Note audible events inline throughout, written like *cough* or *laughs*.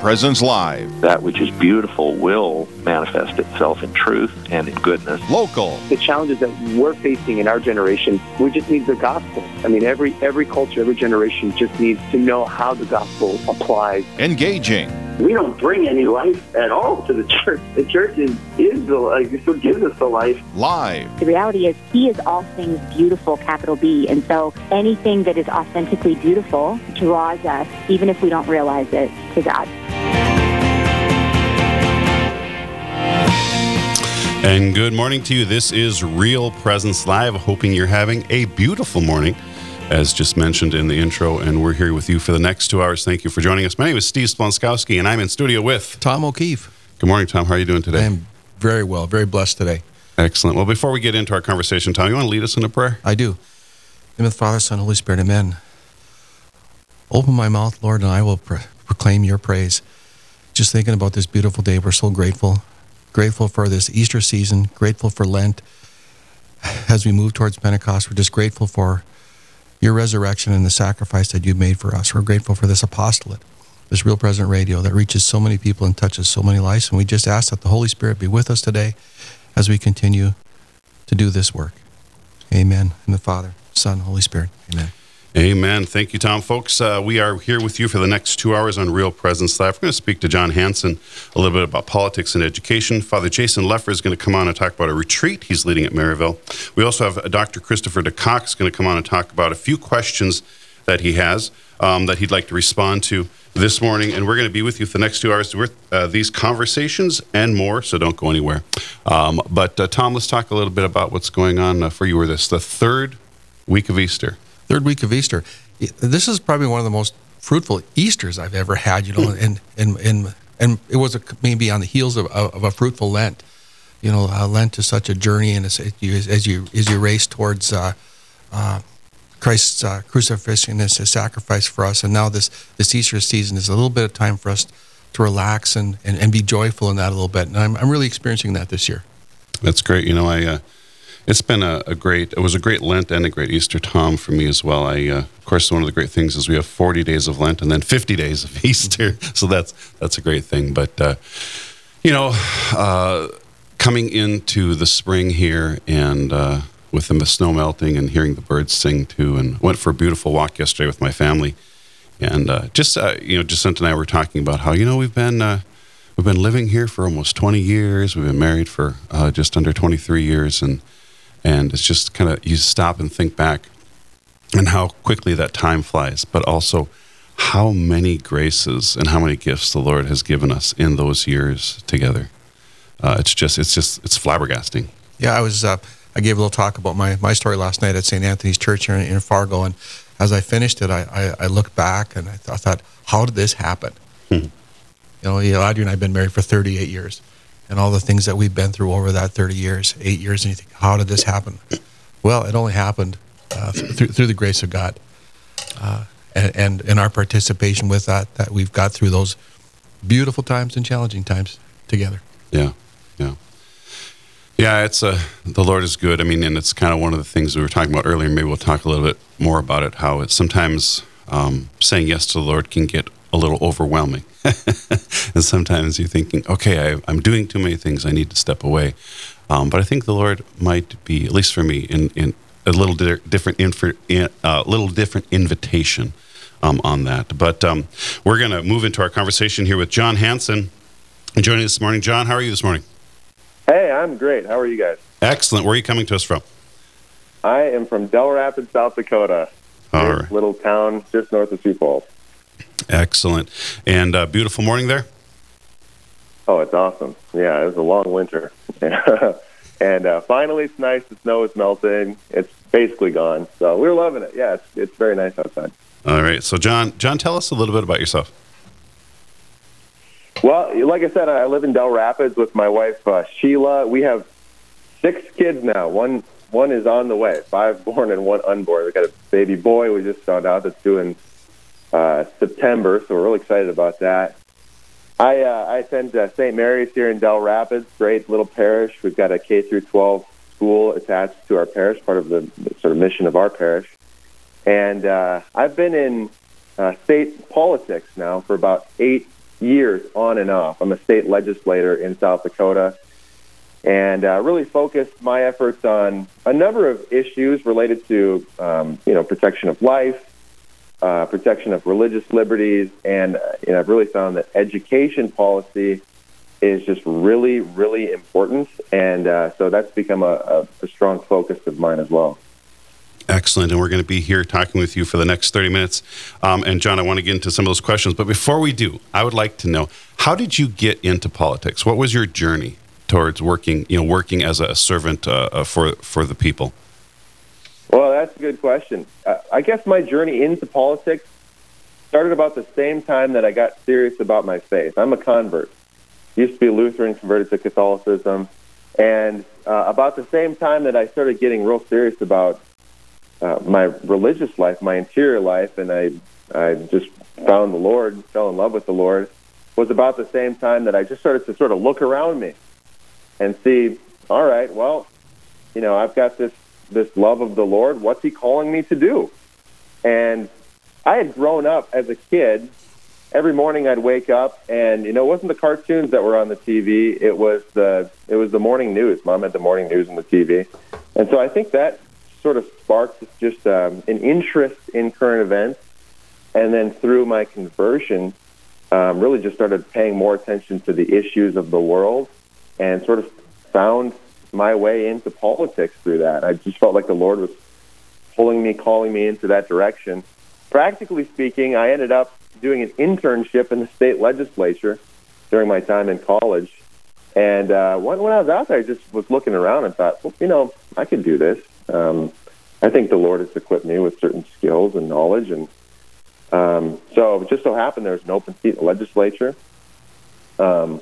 Presence Live. That which is beautiful will manifest itself in truth and in goodness. Local. The challenges that we're facing in our generation, we just need the gospel. I mean, every every culture, every generation just needs to know how the gospel applies. Engaging. We don't bring any life at all to the church. The church is, is the life. It's what gives us the life. Live. The reality is, He is all things beautiful, capital B. And so anything that is authentically beautiful draws us, even if we don't realize it, to God. And good morning to you. This is Real Presence Live. Hoping you're having a beautiful morning, as just mentioned in the intro. And we're here with you for the next two hours. Thank you for joining us. My name is Steve Splonskowski, and I'm in studio with Tom O'Keefe. Good morning, Tom. How are you doing today? I am very well, very blessed today. Excellent. Well, before we get into our conversation, Tom, you want to lead us in a prayer? I do. In the name of the Father, Son, Holy Spirit, Amen. Open my mouth, Lord, and I will pro- proclaim your praise. Just thinking about this beautiful day, we're so grateful. Grateful for this Easter season, grateful for Lent. As we move towards Pentecost, we're just grateful for your resurrection and the sacrifice that you made for us. We're grateful for this apostolate, this Real Present Radio that reaches so many people and touches so many lives. And we just ask that the Holy Spirit be with us today as we continue to do this work. Amen. In the Father, Son, Holy Spirit. Amen. Amen. Thank you, Tom. Folks, uh, we are here with you for the next two hours on Real Presence Live. We're going to speak to Jon Hansen a little bit about politics and education. Father Jason Lefor is going to come on and talk about a retreat he's leading at Maryvale. We also have uh, Dr. Christopher DeCox going to come on and talk about a few questions that he has um, that he'd like to respond to this morning. And we're going to be with you for the next two hours with uh, these conversations and more, so don't go anywhere. Um, but, uh, Tom, let's talk a little bit about what's going on uh, for you. Or this the third week of Easter third week of Easter. This is probably one of the most fruitful Easters I've ever had. You know, and and and and it was a, maybe on the heels of, of a fruitful Lent. You know, uh, Lent is such a journey, and as you as you as you race towards uh, uh, Christ's uh, crucifixion as a sacrifice for us, and now this this Easter season is a little bit of time for us to relax and, and, and be joyful in that a little bit. And I'm I'm really experiencing that this year. That's great. You know, I uh, it's been a, a, great, it was a great Lent and a great Easter, Tom, for me as well. I, uh, of course, one of the great things is we have 40 days of Lent and then 50 days of *laughs* Easter. So that's, that's a great thing. But, uh, you know, uh, coming into the spring here and uh, with the snow melting and hearing the birds sing too, and went for a beautiful walk yesterday with my family. And uh, just, uh, you know, Jacinta and I were talking about how, you know, we've been, we've been living here for almost 20 years. We've been married for just under 23 years. And, and it's just kind of, you stop and think back and how quickly that time flies, but also how many graces and how many gifts the Lord has given us in those years together. Uh, it's just, it's just, it's flabbergasting. Yeah, I was, uh, I gave a little talk about my, my story last night at St. Anthony's Church here in, in Fargo. And as I finished it, I, I, I looked back and I, th- I, thought, how did this happen? Hmm. You know, Audrey and I have been married for 38 years and all the things that we've been through over that 30 years, eight years, and you think, how did this happen? Well, it only happened uh, through, through the grace of God. Uh, and, and in our participation with that, that we've got through those beautiful times and challenging times together. Yeah, yeah. Yeah, it's uh, the Lord is good. I mean, and it's kind of one of the things we were talking about earlier. Maybe we'll talk a little bit more about it. How it's sometimes um, saying yes to the Lord can get a little overwhelming. *laughs* and sometimes you're thinking, okay, I, am doing too many things. I need to step away. Um, but I think the Lord might be, at least for me, in, in a little di- different, infor, in, uh, little different invitation um, on that. But um, we're going to move into our conversation here with Jon Hansen. Joining us this morning, Jon. How are you this morning? Hey, I'm great. How are you guys? Excellent. Where are you coming to us from? I am from Dell Rapids, South Dakota. All right. Little town just north of Sioux Falls. Excellent. And uh, beautiful morning there? Oh, it's awesome. Yeah, it was a long winter. *laughs* and uh, finally, it's nice. The snow is melting. It's basically gone. So we're loving it. Yeah, it's, it's very nice outside. All right. So, Jon, Jon, tell us a little bit about yourself. Well, like I said, I live in Dell Rapids with my wife uh, Sheila. We have six kids now. One one is on the way. Five born and one unborn. We got a baby boy. We just found out that's doing uh, September, so we're really excited about that. I uh, I attend uh, St. Mary's here in Dell Rapids, great little parish. We've got a K through 12 school attached to our parish, part of the sort of mission of our parish. And uh, I've been in uh, state politics now for about eight years on and off. I'm a state legislator in South Dakota and uh, really focused my efforts on a number of issues related to, um, you know, protection of life, uh, protection of religious liberties, and uh, you know, I've really found that education policy is just really, really important, and uh, so that's become a, a, a strong focus of mine as well. Excellent. And we're going to be here talking with you for the next 30 minutes. Um, and Jon, I want to get into some of those questions. But before we do, I would like to know how did you get into politics? What was your journey towards working, you know, working as a servant uh, uh for, for the people? Well, that's a good question. I guess my journey into politics started about the same time that I got serious about my faith. I'm a convert. Used to be Lutheran, converted to Catholicism. And uh, about the same time that I started getting real serious about uh, my religious life, my interior life, and I I just found the Lord, fell in love with the Lord, was about the same time that I just started to sort of look around me and see, all right, well, you know, I've got this this love of the Lord. What's He calling me to do? And I had grown up as a kid. Every morning I'd wake up, and you know, it wasn't the cartoons that were on the TV. It was the it was the morning news. Mom had the morning news on the TV, and so I think that sort of sparked just um, an interest in current events. And then through my conversion, um, really just started paying more attention to the issues of the world and sort of found my way into politics through that. I just felt like the Lord was pulling me, calling me into that direction. Practically speaking, I ended up doing an internship in the state legislature during my time in college. And uh, when, when I was out there, I just was looking around and thought, well, you know, I could do this. Um, I think the Lord has equipped me with certain skills and knowledge, and um, so it just so happened there was an open seat in the legislature. Um,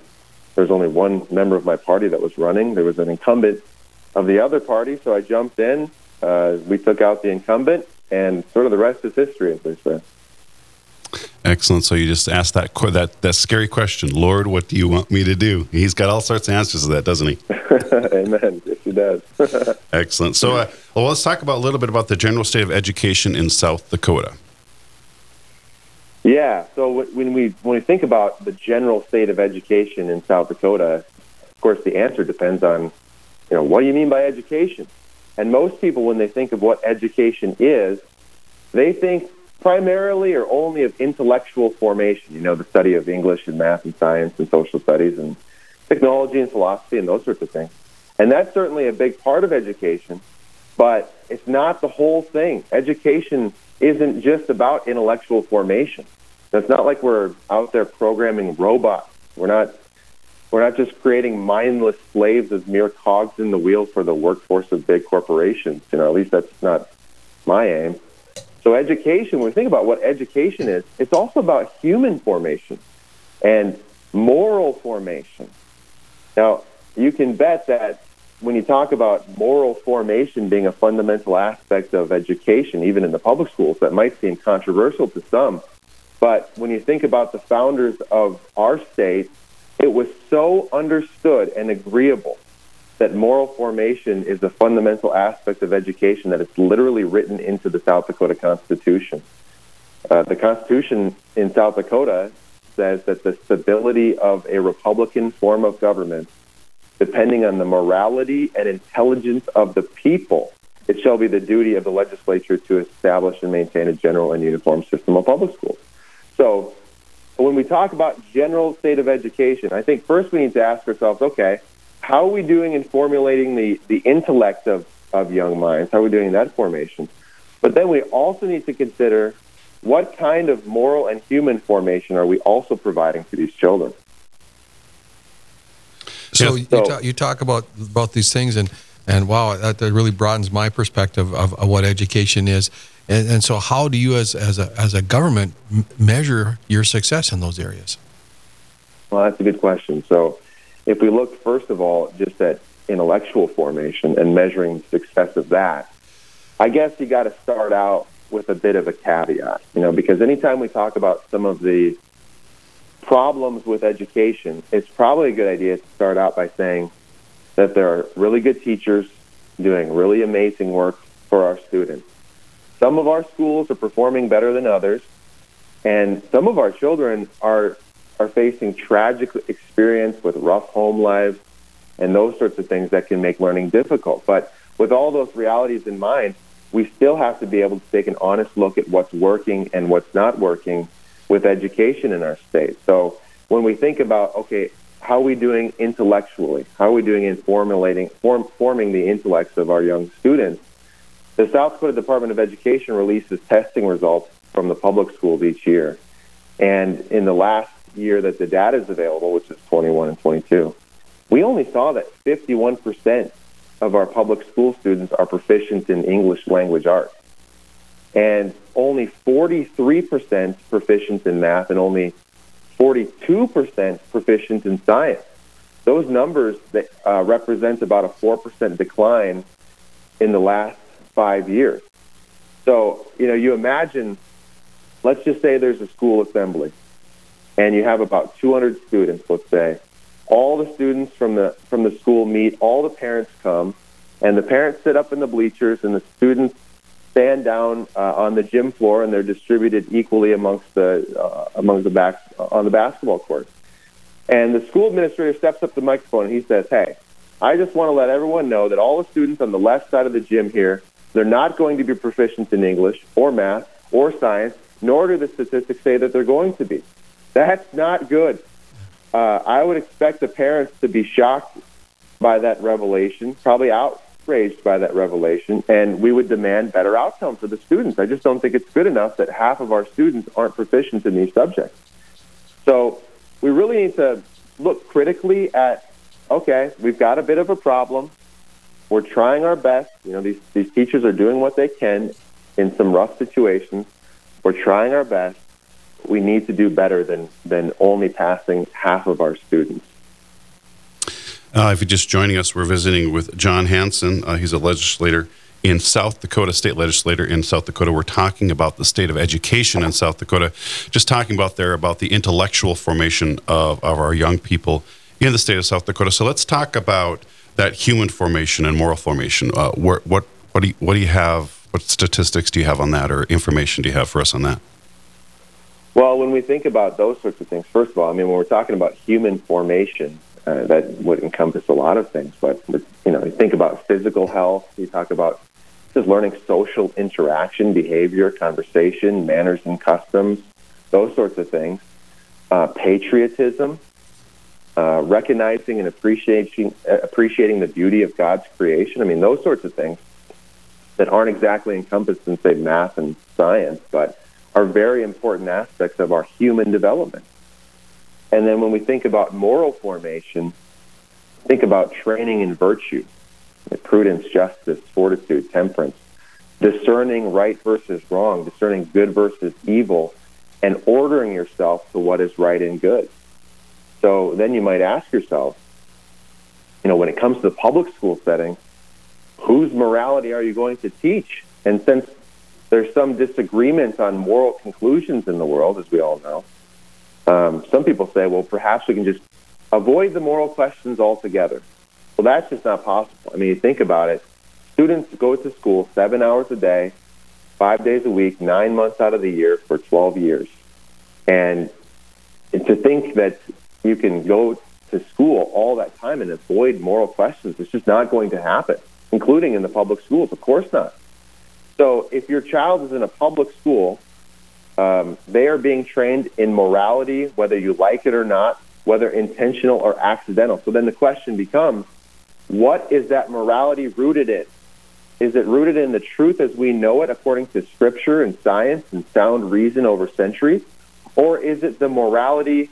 there was only one member of my party that was running. There was an incumbent of the other party, so I jumped in. Uh, we took out the incumbent, and sort of the rest is history, as they say. Excellent. So you just asked that that that scary question, Lord, what do you want me to do? He's got all sorts of answers to that, doesn't he? *laughs* Amen. Yes, he does. *laughs* Excellent. So, uh, well, let's talk about a little bit about the general state of education in South Dakota. Yeah. So when we when we think about the general state of education in South Dakota, of course, the answer depends on, you know, what do you mean by education? And most people, when they think of what education is, they think primarily or only of intellectual formation, you know, the study of English and math and science and social studies and technology and philosophy and those sorts of things. And that's certainly a big part of education, but it's not the whole thing. Education isn't just about intellectual formation. It's not like we're out there programming robots. We're not we're not just creating mindless slaves as mere cogs in the wheel for the workforce of big corporations. You know, at least that's not my aim. So education, when we think about what education is, it's also about human formation and moral formation. Now, you can bet that when you talk about moral formation being a fundamental aspect of education, even in the public schools, that might seem controversial to some. But when you think about the founders of our state, it was so understood and agreeable that moral formation is a fundamental aspect of education that it's literally written into the South Dakota Constitution. Uh, the Constitution in South Dakota says that the stability of a Republican form of government, depending on the morality and intelligence of the people, it shall be the duty of the legislature to establish and maintain a general and uniform system of public schools. So, when we talk about general state of education, I think first we need to ask ourselves, okay, how are we doing in formulating the, the intellect of, of young minds? How are we doing that formation? But then we also need to consider what kind of moral and human formation are we also providing to these children? So, you, talk, you talk about about these things, and and wow, that, that really broadens my perspective of, of what education is. And, and, so, how do you, as as a as a government, m- measure your success in those areas? Well, that's a good question. So, if we look first of all just at intellectual formation and measuring the success of that, I guess you got to start out with a bit of a caveat, you know, because anytime we talk about some of the problems with education, it's probably a good idea to start out by saying that there are really good teachers doing really amazing work for our students. Some of our schools are performing better than others, and some of our children are are facing tragic experience with rough home lives and those sorts of things that can make learning difficult. But with all those realities in mind, we still have to be able to take an honest look at what's working and what's not working with education in our state. So when we think about, okay, how are we doing intellectually? How are we doing in formulating, form, forming the intellects of our young students? The South Dakota Department of Education releases testing results from the public schools each year. And in the last year that the data is available, which is 21 and 22, we only saw that 51% of our public school students are proficient in English language arts. And only 43% proficient in math and only 42% proficient in science. Those numbers that uh, represent about a 4% decline in the last five years. So, you know, you imagine, let's just say there's a school assembly and you have about 200 students, let's say. All the students from the from the school meet, all the parents come, and the parents sit up in the bleachers and the students stand down uh, on the gym floor and they're distributed equally amongst the uh, among the back on the basketball court. And the school administrator steps up the microphone and he says, "Hey, I just want to let everyone know that all the students on the left side of the gym here, they're not going to be proficient in English or math or science, nor do the statistics say that they're going to be. That's not good. Uh, I would expect the parents to be shocked by that revelation, probably out outraged by that revelation, and we would demand better outcomes for the students. I just don't think it's good enough that half of our students aren't proficient in these subjects. So we really need to look critically at okay, we've got a bit of a problem. We're trying our best. You know, these, these teachers are doing what they can in some rough situations. We're trying our best. We need to do better than, than only passing half of our students. Uh, if you're just joining us, we're visiting with Jon Hansen. Uh, he's a legislator in South Dakota, state legislator in South Dakota. We're talking about the state of education in South Dakota, just talking about there about the intellectual formation of, of our young people in the state of South Dakota. So let's talk about that human formation and moral formation. Uh, what, what, what, do you, what do you have? What statistics do you have on that, or information do you have for us on that? Well, when we think about those sorts of things, first of all, I mean, when we're talking about human formation, uh, that would encompass a lot of things. But, you know, you think about physical health. You talk about just learning social interaction, behavior, conversation, manners and customs, those sorts of things. Uh, patriotism, uh, recognizing and appreciating uh, appreciating the beauty of God's creation. I mean, those sorts of things that aren't exactly encompassed in say math and science, but are very important aspects of our human development. And then when we think about moral formation, think about training in virtue, prudence, justice, fortitude, temperance, discerning right versus wrong, discerning good versus evil, and ordering yourself to what is right and good. So then you might ask yourself, you know, when it comes to the public school setting, whose morality are you going to teach? And since there's some disagreement on moral conclusions in the world, as we all know, um, some people say, well, perhaps we can just avoid the moral questions altogether. Well, that's just not possible. I mean, you think about it. Students go to school seven hours a day, five days a week, nine months out of the year for 12 years. And to think that you can go to school all that time and avoid moral questions, it's just not going to happen, including in the public schools. Of course not. So if your child is in a public school um, they are being trained in morality, whether you like it or not, whether intentional or accidental. So then the question becomes, what is that morality rooted in? Is it rooted in the truth as we know it according to scripture and science and sound reason over centuries? Or is it the morality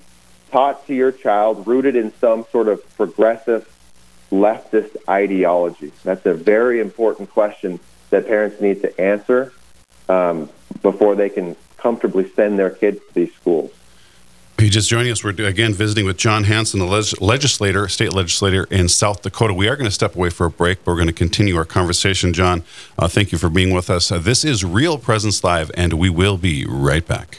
taught to your child rooted in some sort of progressive leftist ideology? That's a very important question that parents need to answer um, before they can comfortably send their kids to these schools. you just joining us, we're again visiting with Jon Hansen, the leg- legislator, state legislator in South Dakota. We are going to step away for a break, but we're going to continue our conversation. Jon, uh, thank you for being with us. Uh, this is Real Presence Live, and we will be right back.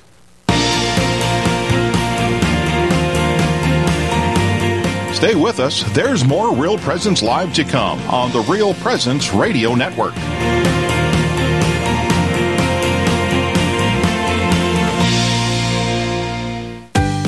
Stay with us. There's more Real Presence Live to come on the Real Presence Radio Network.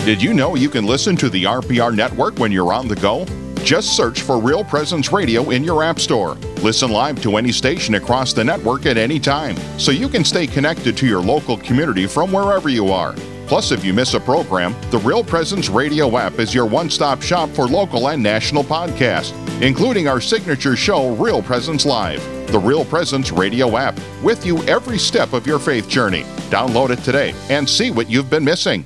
Did you know you can listen to the RPR network when you're on the go? Just search for Real Presence Radio in your App Store. Listen live to any station across the network at any time, so you can stay connected to your local community from wherever you are. Plus, if you miss a program, the Real Presence Radio app is your one stop shop for local and national podcasts, including our signature show, Real Presence Live. The Real Presence Radio app, with you every step of your faith journey. Download it today and see what you've been missing.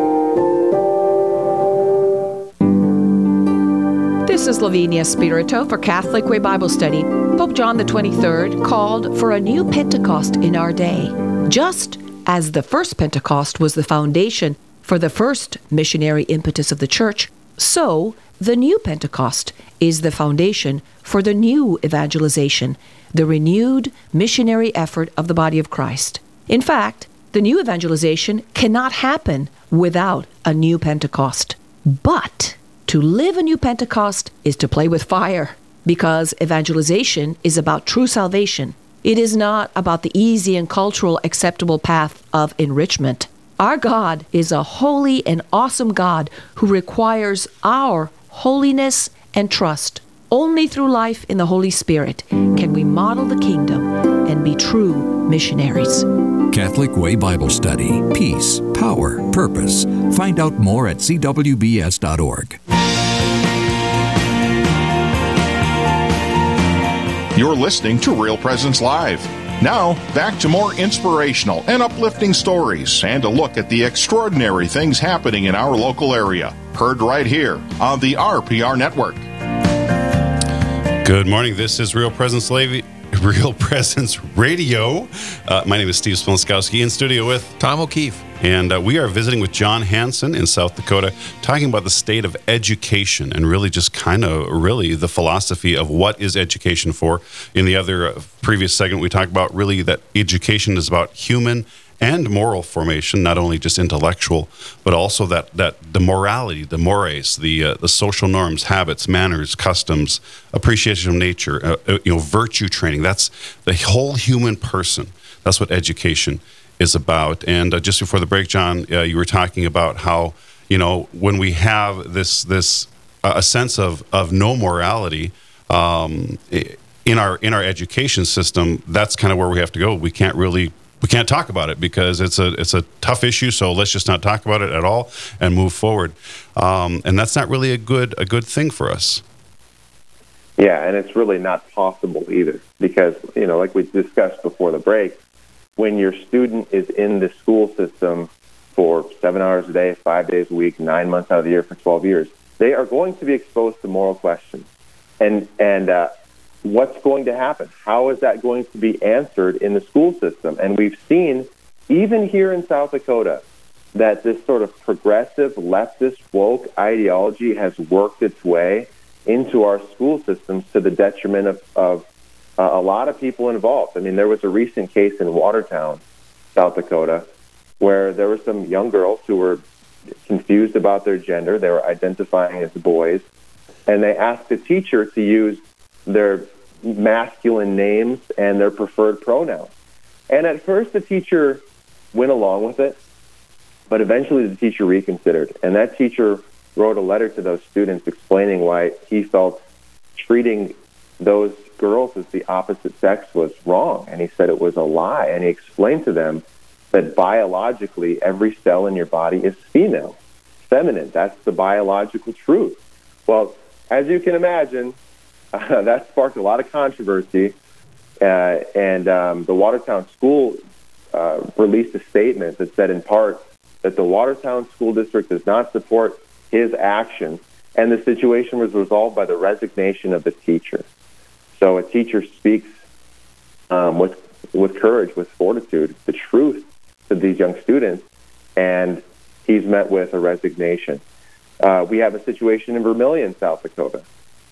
Is Lavinia Spirito for Catholic Way Bible Study. Pope John 23rd called for a new Pentecost in our day. Just as the first Pentecost was the foundation for the first missionary impetus of the church, so the new Pentecost is the foundation for the new evangelization, the renewed missionary effort of the body of Christ. In fact, the new evangelization cannot happen without a new Pentecost. But to live a new Pentecost is to play with fire because evangelization is about true salvation. It is not about the easy and cultural acceptable path of enrichment. Our God is a holy and awesome God who requires our holiness and trust. Only through life in the Holy Spirit can we model the kingdom and be true missionaries. Catholic Way Bible Study. Peace, power, purpose. Find out more at cwbs.org. You're listening to Real Presence Live. Now, back to more inspirational and uplifting stories and a look at the extraordinary things happening in our local area. Heard right here on the RPR Network. Good morning. This is Real Presence Levy. *laughs* Real Presence Radio. Uh, my name is Steve Smolenskowski in studio with Tom O'Keefe. And uh, we are visiting with Jon Hansen in South Dakota, talking about the state of education and really just kind of really the philosophy of what is education for. In the other uh, previous segment, we talked about really that education is about human and moral formation, not only just intellectual, but also that that the morality, the mores, the uh, the social norms, habits, manners, customs, appreciation of nature, uh, uh, you know, virtue training. That's the whole human person. That's what education is about. And uh, just before the break, Jon, uh, you were talking about how you know when we have this this uh, a sense of of no morality. Um, in our in our education system, that's kind of where we have to go. We can't really we can't talk about it because it's a it's a tough issue. So let's just not talk about it at all and move forward. Um, and that's not really a good a good thing for us. Yeah, and it's really not possible either because you know, like we discussed before the break, when your student is in the school system for seven hours a day, five days a week, nine months out of the year for twelve years, they are going to be exposed to moral questions, and and uh, what's going to happen? How is that going to be answered in the school system? And we've seen, even here in South Dakota, that this sort of progressive leftist woke ideology has worked its way into our school systems to the detriment of, of uh, a lot of people involved. I mean, there was a recent case in Watertown, South Dakota, where there were some young girls who were confused about their gender. They were identifying as boys. And they asked the teacher to use their masculine names and their preferred pronouns. And at first, the teacher went along with it, but eventually the teacher reconsidered. And that teacher wrote a letter to those students explaining why he felt treating those girls as the opposite sex was wrong. And he said it was a lie. And he explained to them that biologically, every cell in your body is female, feminine. That's the biological truth. Well, as you can imagine, uh, *laughs* that sparked a lot of controversy. Uh, and um, the Watertown School uh, released a statement that said, in part, that the Watertown School District does not support his actions, and the situation was resolved by the resignation of the teacher. So a teacher speaks um, with with courage, with fortitude, the truth to these young students, and he's met with a resignation. Uh, we have a situation in Vermilion, South Dakota,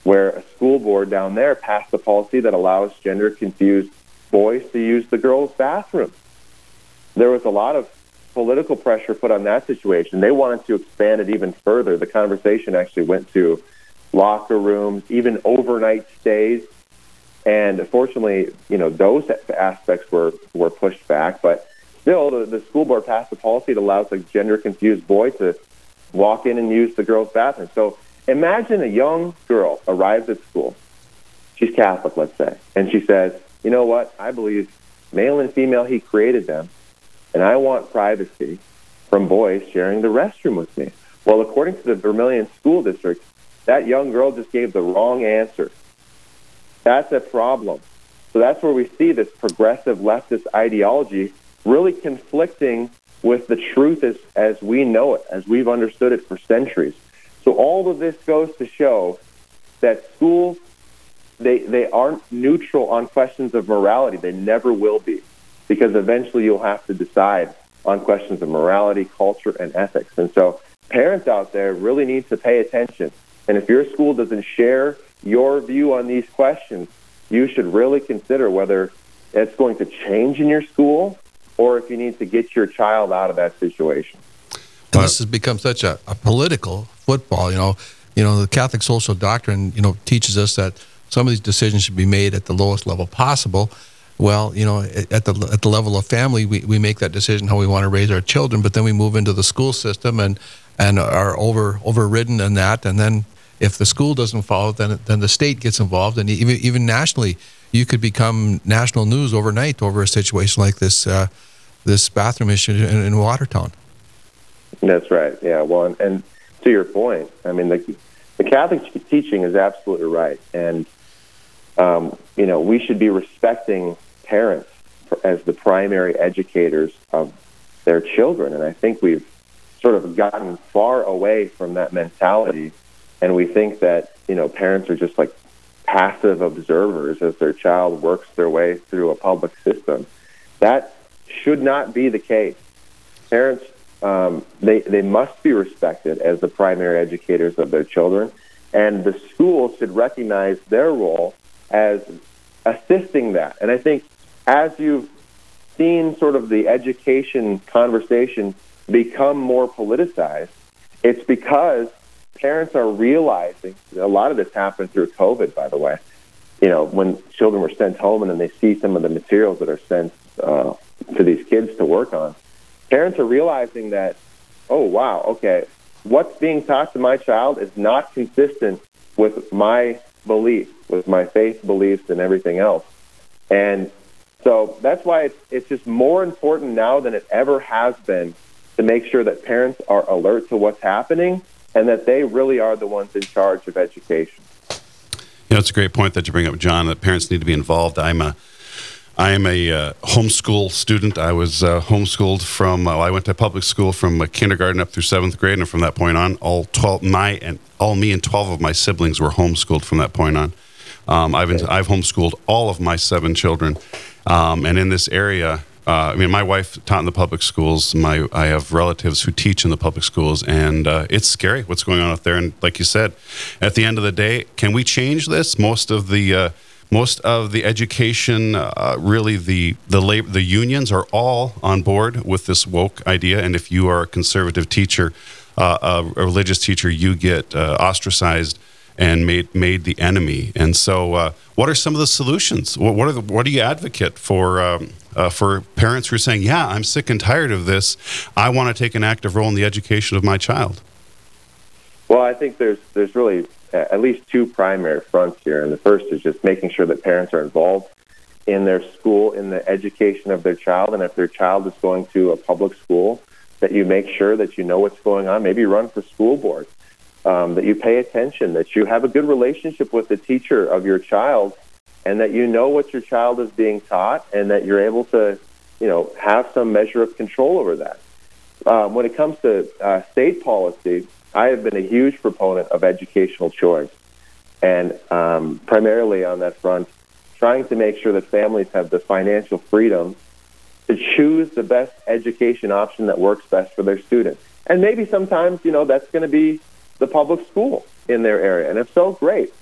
where a school board down there passed a policy that allows gender confused boys to use the girls' bathroom. There was a lot of political pressure put on that situation. They wanted to expand it even further. The conversation actually went to locker rooms, even overnight stays. And fortunately, you know, those aspects were, were pushed back. But still, the, the school board passed a policy that allows a gender confused boy to walk in and use the girls' bathroom. So imagine a young girl arrives at school. She's Catholic, let's say, and she says, you know what? I believe male and female, he created them, and I want privacy from boys sharing the restroom with me. Well, according to the Vermilion School District, that young girl just gave the wrong answer. That's a problem. So that's where we see this progressive leftist ideology really conflicting with the truth as, as we know it, as we've understood it for centuries. So all of this goes to show that schools they they aren't neutral on questions of morality. They never will be, because eventually you'll have to decide on questions of morality, culture, and ethics. And so parents out there really need to pay attention. And if your school doesn't share your view on these questions, you should really consider whether it's going to change in your school or if you need to get your child out of that situation. And this has become such a, a political football. You know, you know the Catholic social doctrine. You know, teaches us that some of these decisions should be made at the lowest level possible. Well, you know, at the at the level of family, we, we make that decision how we want to raise our children, but then we move into the school system and and are over overridden in that. And then if the school doesn't follow, then then the state gets involved, and even even nationally, you could become national news overnight over a situation like this uh, this bathroom issue in, in Watertown. That's right. Yeah. Well, and, and to your point, I mean the the Catholic teaching is absolutely right, and um, you know, we should be respecting parents as the primary educators of their children. And I think we've sort of gotten far away from that mentality. And we think that, you know, parents are just like passive observers as their child works their way through a public system. That should not be the case. Parents, um, they, they must be respected as the primary educators of their children. And the schools should recognize their role as assisting that. And I think as you've seen sort of the education conversation become more politicized, it's because parents are realizing a lot of this happened through COVID, by the way. You know, when children were sent home and then they see some of the materials that are sent uh, to these kids to work on, parents are realizing that, oh, wow, okay, what's being taught to my child is not consistent with my belief, with my faith beliefs and everything else. And so that's why it's, it's just more important now than it ever has been to make sure that parents are alert to what's happening and that they really are the ones in charge of education. You know, it's a great point that you bring up, Jon, that parents need to be involved. I'm a I am a uh, homeschool student. I was uh, homeschooled from. Uh, I went to public school from uh, kindergarten up through seventh grade, and from that point on, all twelve my and all me and twelve of my siblings were homeschooled from that point on. Um, I've I've homeschooled all of my seven children, um, and in this area, uh, I mean, my wife taught in the public schools. My I have relatives who teach in the public schools, and uh, it's scary what's going on out there. And like you said, at the end of the day, can we change this? Most of the uh, most of the education, uh, really the the labor, the unions are all on board with this woke idea. And if you are a conservative teacher, uh, a, religious teacher, you get uh, ostracized and made made the enemy. And so, uh, what are some of the solutions? What, what are the, what do you advocate for? Um, uh, for parents who are saying, "Yeah, I'm sick and tired of this. I want to take an active role in the education of my child." Well, I think there's there's really at least two primary fronts here. And the first is just making sure that parents are involved in their school, in the education of their child. And if their child is going to a public school, that you make sure that you know what's going on. Maybe run for school board, um, that you pay attention, that you have a good relationship with the teacher of your child, and that you know what your child is being taught, and that you're able to, you know, have some measure of control over that. Um, when it comes to uh, state policy, I have been a huge proponent of educational choice, and um, primarily on that front, trying to make sure that families have the financial freedom to choose the best education option that works best for their students. And maybe sometimes, you know, that's going to be the public school in their area. And if so, great.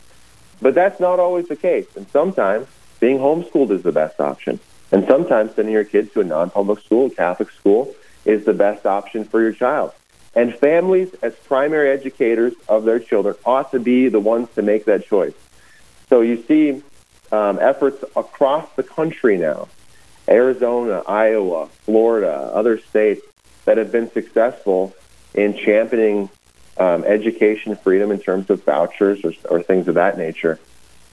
But that's not always the case. And sometimes being homeschooled is the best option. And sometimes sending your kids to a non-public school, a Catholic school, is the best option for your child. And families, as primary educators of their children, ought to be the ones to make that choice. So you see um, efforts across the country now Arizona, Iowa, Florida, other states that have been successful in championing um, education freedom in terms of vouchers or, or things of that nature.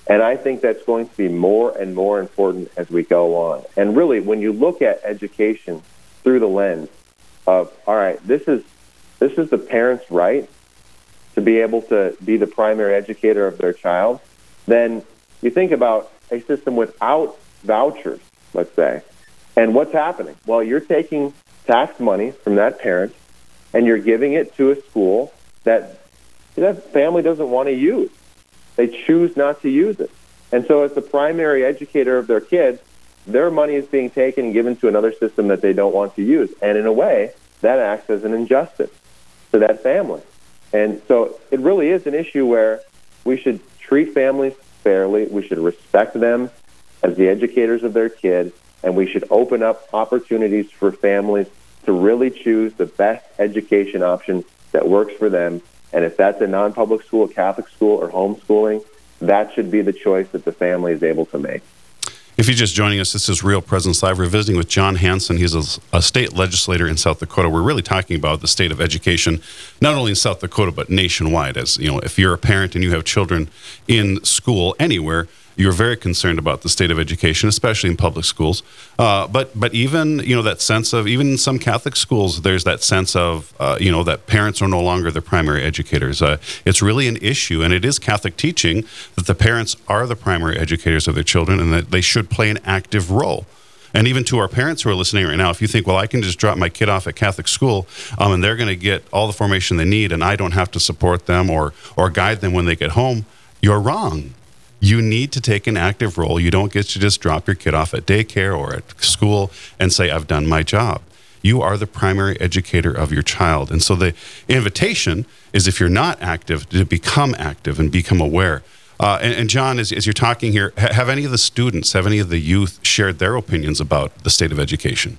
And I think that's going to be more and more important as we go on. And really, when you look at education through the lens of, all right, this is this is the parent's right to be able to be the primary educator of their child, then you think about a system without vouchers, let's say, and what's happening? Well, you're taking tax money from that parent and you're giving it to a school that that family doesn't want to use. They choose not to use it. And so, as the primary educator of their kids, their money is being taken and given to another system that they don't want to use. And in a way, that acts as an injustice to that family. And so, it really is an issue where we should treat families fairly, we should respect them as the educators of their kids, and we should open up opportunities for families to really choose the best education option that works for them. And if that's a non public school, Catholic school, or homeschooling, that should be the choice that the family is able to make. If you're just joining us, this is Real Presence Live. We're visiting with Jon Hansen. He's a, a, state legislator in South Dakota. We're really talking about the state of education, not only in South Dakota but nationwide. As you know, if you're a parent and you have children in school anywhere, you're very concerned about the state of education, especially in public schools. Uh, but but even you know that sense of even in some Catholic schools, there's that sense of uh, you know that parents are no longer the primary educators. Uh, it's really an issue, and it is Catholic teaching that the parents are the primary educators of their children, and that they should play an active role. And even to our parents who are listening right now, if you think, well, I can just drop my kid off at Catholic school, um, and they're going to get all the formation they need, and I don't have to support them or or guide them when they get home, you're wrong you need to take an active role. You don't get to just drop your kid off at daycare or at school and say, I've done my job. You are the primary educator of your child. And so the invitation is if you're not active, to become active and become aware. Uh, and, and, Jon, as, as, you're talking here, have any of the students, have any of the youth shared their opinions about the state of education?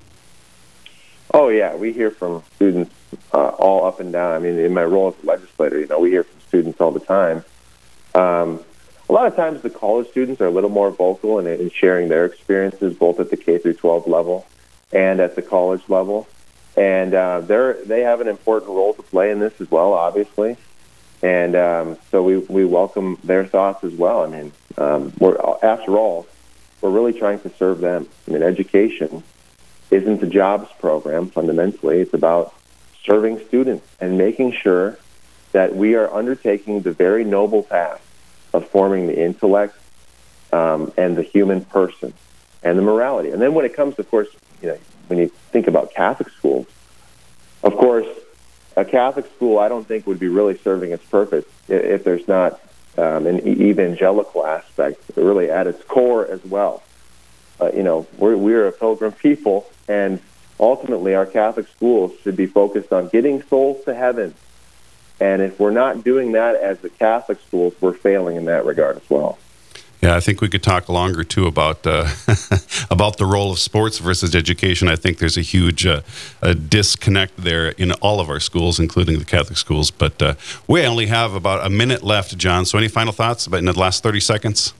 Oh, yeah. We hear from students uh, all up and down. I mean, in my role as a legislator, you know, we hear from students all the time. Um, a lot of times the college students are a little more vocal in, in sharing their experiences both at the K through 12 level and at the college level. And uh, they're, they have an important role to play in this as well, obviously. And um, so we, we welcome their thoughts as well. I mean, um, we're, after all, we're really trying to serve them. I mean, education isn't a jobs program fundamentally. It's about serving students and making sure that we are undertaking the very noble task of forming the intellect um, and the human person and the morality. And then when it comes, of course, you know, when you think about Catholic schools, of course, a Catholic school I don't think would be really serving its purpose if there's not um, an evangelical aspect, really at its core as well. Uh, you know, we're, we're a pilgrim people, and ultimately our Catholic schools should be focused on getting souls to heaven and if we're not doing that as the Catholic schools, we're failing in that regard as well. Yeah, I think we could talk longer too about uh, *laughs* about the role of sports versus education. I think there's a huge uh, a disconnect there in all of our schools, including the Catholic schools. But uh, we only have about a minute left, Jon. So, any final thoughts about in the last thirty seconds?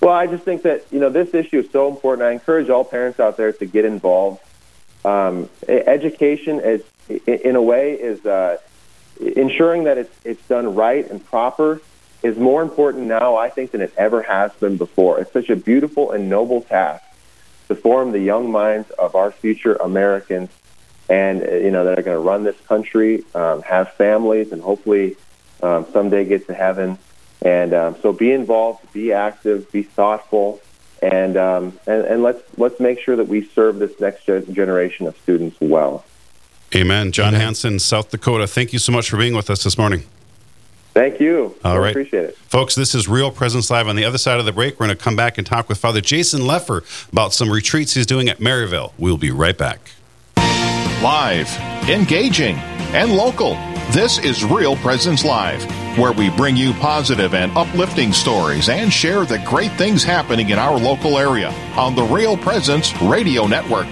Well, I just think that you know this issue is so important. I encourage all parents out there to get involved. Um, education is, in a way, is uh, ensuring that it's, it's done right and proper is more important now, I think, than it ever has been before. It's such a beautiful and noble task to form the young minds of our future Americans and, uh, you know, that are going to run this country, um, have families, and hopefully um, someday get to heaven. And um, so be involved, be active, be thoughtful, and, um, and, and let's, let's make sure that we serve this next generation of students well. Amen. Jon Amen. Hansen, South Dakota, thank you so much for being with us this morning. Thank you. All I right. appreciate it. Folks, this is Real Presence Live. On the other side of the break, we're going to come back and talk with Father Jason Lefor about some retreats he's doing at Maryvale. We'll be right back. Live, engaging, and local. This is Real Presence Live, where we bring you positive and uplifting stories and share the great things happening in our local area on the Real Presence Radio Network.